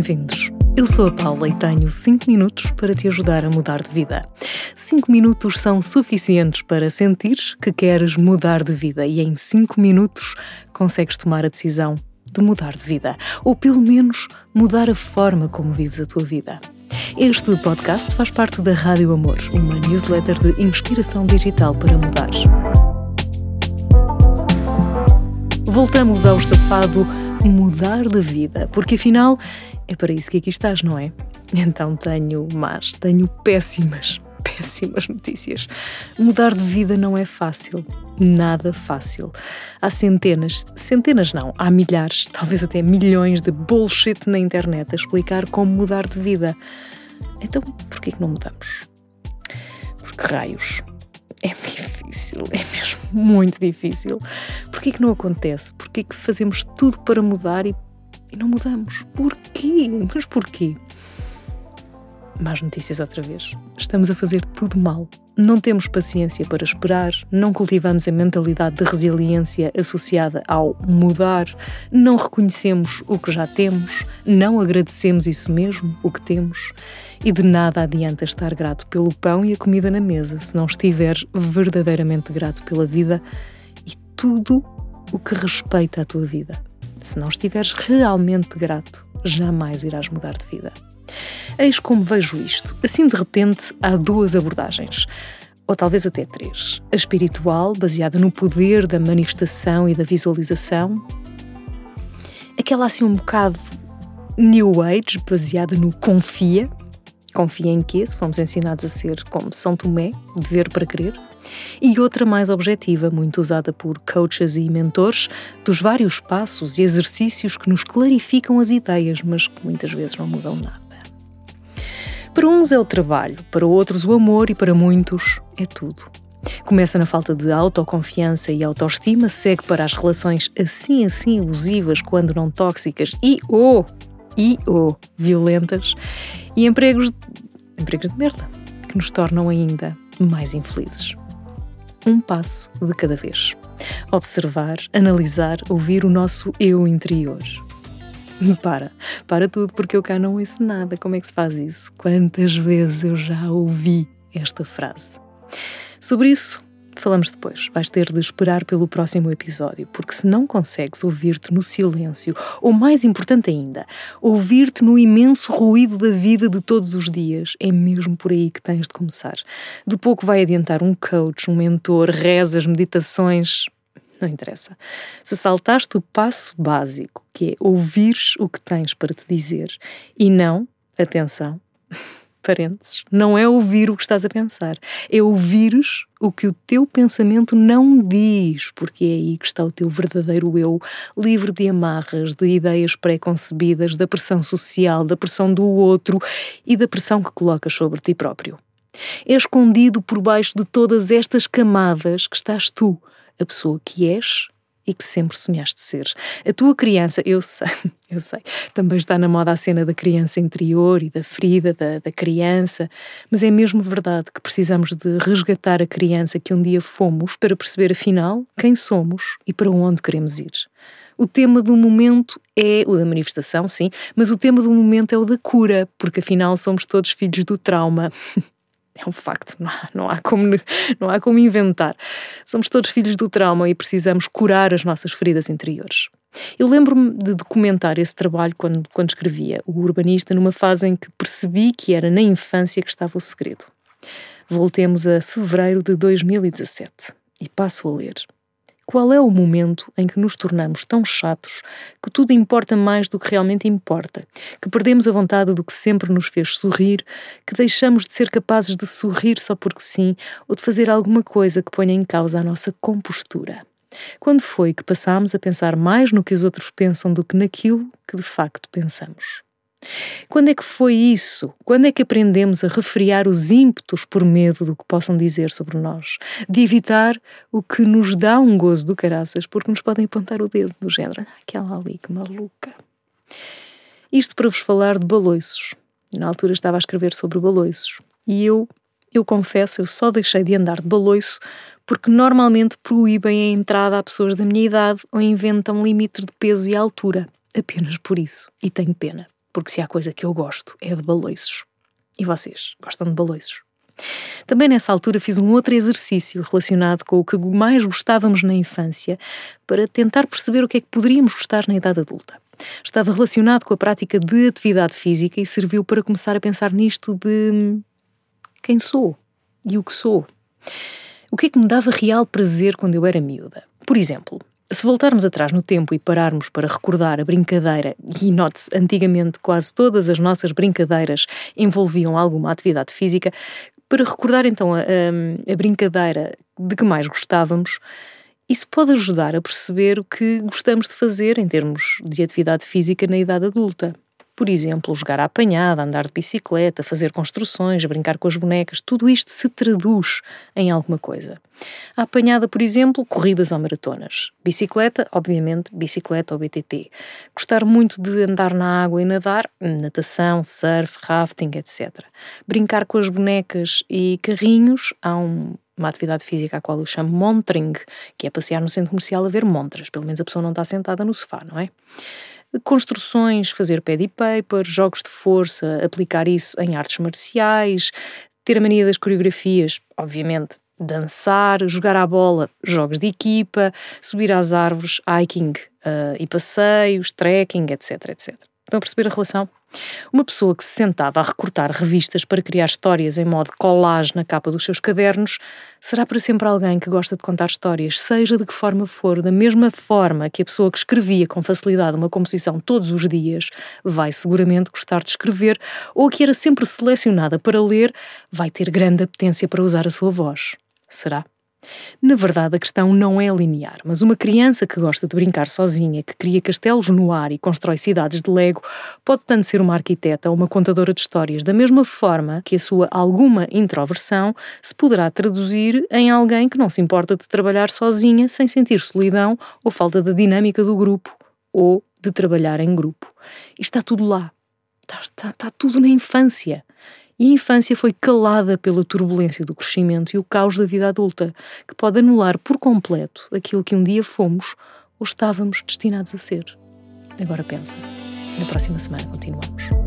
bem-vindos. Eu sou a Paula e tenho 5 minutos para te ajudar a mudar de vida. 5 minutos são suficientes para sentir que queres mudar de vida e em 5 minutos consegues tomar a decisão de mudar de vida, ou pelo menos mudar a forma como vives a tua vida. Este podcast faz parte da Rádio Amor, uma newsletter de inspiração digital para mudar. Voltamos ao estafado mudar de vida, porque afinal é para isso que aqui estás, não é? Então tenho más, tenho péssimas, péssimas notícias. Mudar de vida não é fácil, nada fácil. Há centenas, centenas não, há milhares, talvez até milhões de bullshit na internet a explicar como mudar de vida. Então, por que não mudamos? Porque raios. É difícil, é mesmo muito difícil. Por que não acontece? Por que fazemos tudo para mudar e e não mudamos. Porquê? Mas porquê? Más notícias outra vez. Estamos a fazer tudo mal. Não temos paciência para esperar, não cultivamos a mentalidade de resiliência associada ao mudar, não reconhecemos o que já temos, não agradecemos isso mesmo, o que temos. E de nada adianta estar grato pelo pão e a comida na mesa se não estiveres verdadeiramente grato pela vida e tudo o que respeita a tua vida. Se não estiveres realmente grato, jamais irás mudar de vida. Eis como vejo isto. Assim, de repente, há duas abordagens. Ou talvez até três. A espiritual, baseada no poder da manifestação e da visualização. Aquela assim um bocado New Age, baseada no confia. Confia em quê? Se fomos ensinados a ser como São Tomé, ver para crer e outra mais objetiva, muito usada por coaches e mentores, dos vários passos e exercícios que nos clarificam as ideias, mas que muitas vezes não mudam nada. Para uns é o trabalho, para outros o amor e para muitos é tudo. Começa na falta de autoconfiança e autoestima, segue para as relações assim assim abusivas, quando não tóxicas e ou e ou violentas, e empregos, empregos de merda, que nos tornam ainda mais infelizes um passo de cada vez. Observar, analisar, ouvir o nosso eu interior. Para, para tudo, porque eu cá não ouço nada. Como é que se faz isso? Quantas vezes eu já ouvi esta frase? Sobre isso, Falamos depois. Vais ter de esperar pelo próximo episódio, porque se não consegues ouvir-te no silêncio, ou mais importante ainda, ouvir-te no imenso ruído da vida de todos os dias, é mesmo por aí que tens de começar. De pouco vai adiantar um coach, um mentor, rezas, meditações. Não interessa. Se saltaste o passo básico, que é ouvires o que tens para te dizer, e não, atenção, parênteses, não é ouvir o que estás a pensar, é ouvires o que o teu pensamento não diz, porque é aí que está o teu verdadeiro eu, livre de amarras, de ideias pré-concebidas, da pressão social, da pressão do outro e da pressão que colocas sobre ti próprio. É escondido por baixo de todas estas camadas que estás tu, a pessoa que és e que sempre sonhaste ser. A tua criança, eu sei, eu sei, também está na moda a cena da criança interior e da ferida da, da criança, mas é mesmo verdade que precisamos de resgatar a criança que um dia fomos para perceber afinal quem somos e para onde queremos ir. O tema do momento é o da manifestação, sim, mas o tema do momento é o da cura, porque afinal somos todos filhos do trauma. É um facto, não há, não, há como, não há como inventar. Somos todos filhos do trauma e precisamos curar as nossas feridas interiores. Eu lembro-me de documentar esse trabalho quando, quando escrevia O Urbanista, numa fase em que percebi que era na infância que estava o segredo. Voltemos a fevereiro de 2017 e passo a ler. Qual é o momento em que nos tornamos tão chatos que tudo importa mais do que realmente importa, que perdemos a vontade do que sempre nos fez sorrir, que deixamos de ser capazes de sorrir só porque sim ou de fazer alguma coisa que ponha em causa a nossa compostura? Quando foi que passámos a pensar mais no que os outros pensam do que naquilo que de facto pensamos? Quando é que foi isso? Quando é que aprendemos a refriar os ímpetos por medo do que possam dizer sobre nós? De evitar o que nos dá um gozo do caraças porque nos podem apontar o dedo do género. Aquela ali, que maluca. Isto para vos falar de baloiços. Na altura estava a escrever sobre baloiços. E eu, eu confesso, eu só deixei de andar de baloiço porque normalmente proíbem a entrada a pessoas da minha idade ou inventam limites de peso e altura. Apenas por isso. E tenho pena. Porque se há coisa que eu gosto é de baloiços. E vocês gostam de baloiços? Também nessa altura fiz um outro exercício relacionado com o que mais gostávamos na infância para tentar perceber o que é que poderíamos gostar na idade adulta. Estava relacionado com a prática de atividade física e serviu para começar a pensar nisto de quem sou e o que sou. O que é que me dava real prazer quando eu era miúda? Por exemplo, se voltarmos atrás no tempo e pararmos para recordar a brincadeira, e note-se, antigamente quase todas as nossas brincadeiras envolviam alguma atividade física, para recordar então a, a, a brincadeira de que mais gostávamos, isso pode ajudar a perceber o que gostamos de fazer em termos de atividade física na idade adulta. Por exemplo, jogar à apanhada, andar de bicicleta, fazer construções, brincar com as bonecas, tudo isto se traduz em alguma coisa. A apanhada, por exemplo, corridas ou maratonas. Bicicleta, obviamente, bicicleta ou BTT. Gostar muito de andar na água e nadar, natação, surf, rafting, etc. Brincar com as bonecas e carrinhos, há um, uma atividade física à qual eu chamo montring, que é passear no centro comercial a ver montras. Pelo menos a pessoa não está sentada no sofá, não é? Construções, fazer pad e paper, jogos de força, aplicar isso em artes marciais, ter a mania das coreografias, obviamente, dançar, jogar à bola, jogos de equipa, subir às árvores, hiking uh, e passeios, trekking, etc, etc. Estão a perceber a relação? Uma pessoa que se sentava a recortar revistas para criar histórias em modo collage na capa dos seus cadernos será para sempre alguém que gosta de contar histórias, seja de que forma for, da mesma forma que a pessoa que escrevia com facilidade uma composição todos os dias vai seguramente gostar de escrever, ou que era sempre selecionada para ler vai ter grande apetência para usar a sua voz. Será? Na verdade, a questão não é linear, mas uma criança que gosta de brincar sozinha, que cria castelos no ar e constrói cidades de Lego, pode tanto ser uma arquiteta ou uma contadora de histórias, da mesma forma que a sua alguma introversão se poderá traduzir em alguém que não se importa de trabalhar sozinha sem sentir solidão ou falta da dinâmica do grupo ou de trabalhar em grupo. E está tudo lá. Está, está, está tudo na infância. E a infância foi calada pela turbulência do crescimento e o caos da vida adulta, que pode anular por completo aquilo que um dia fomos ou estávamos destinados a ser. Agora pensa. Na próxima semana continuamos.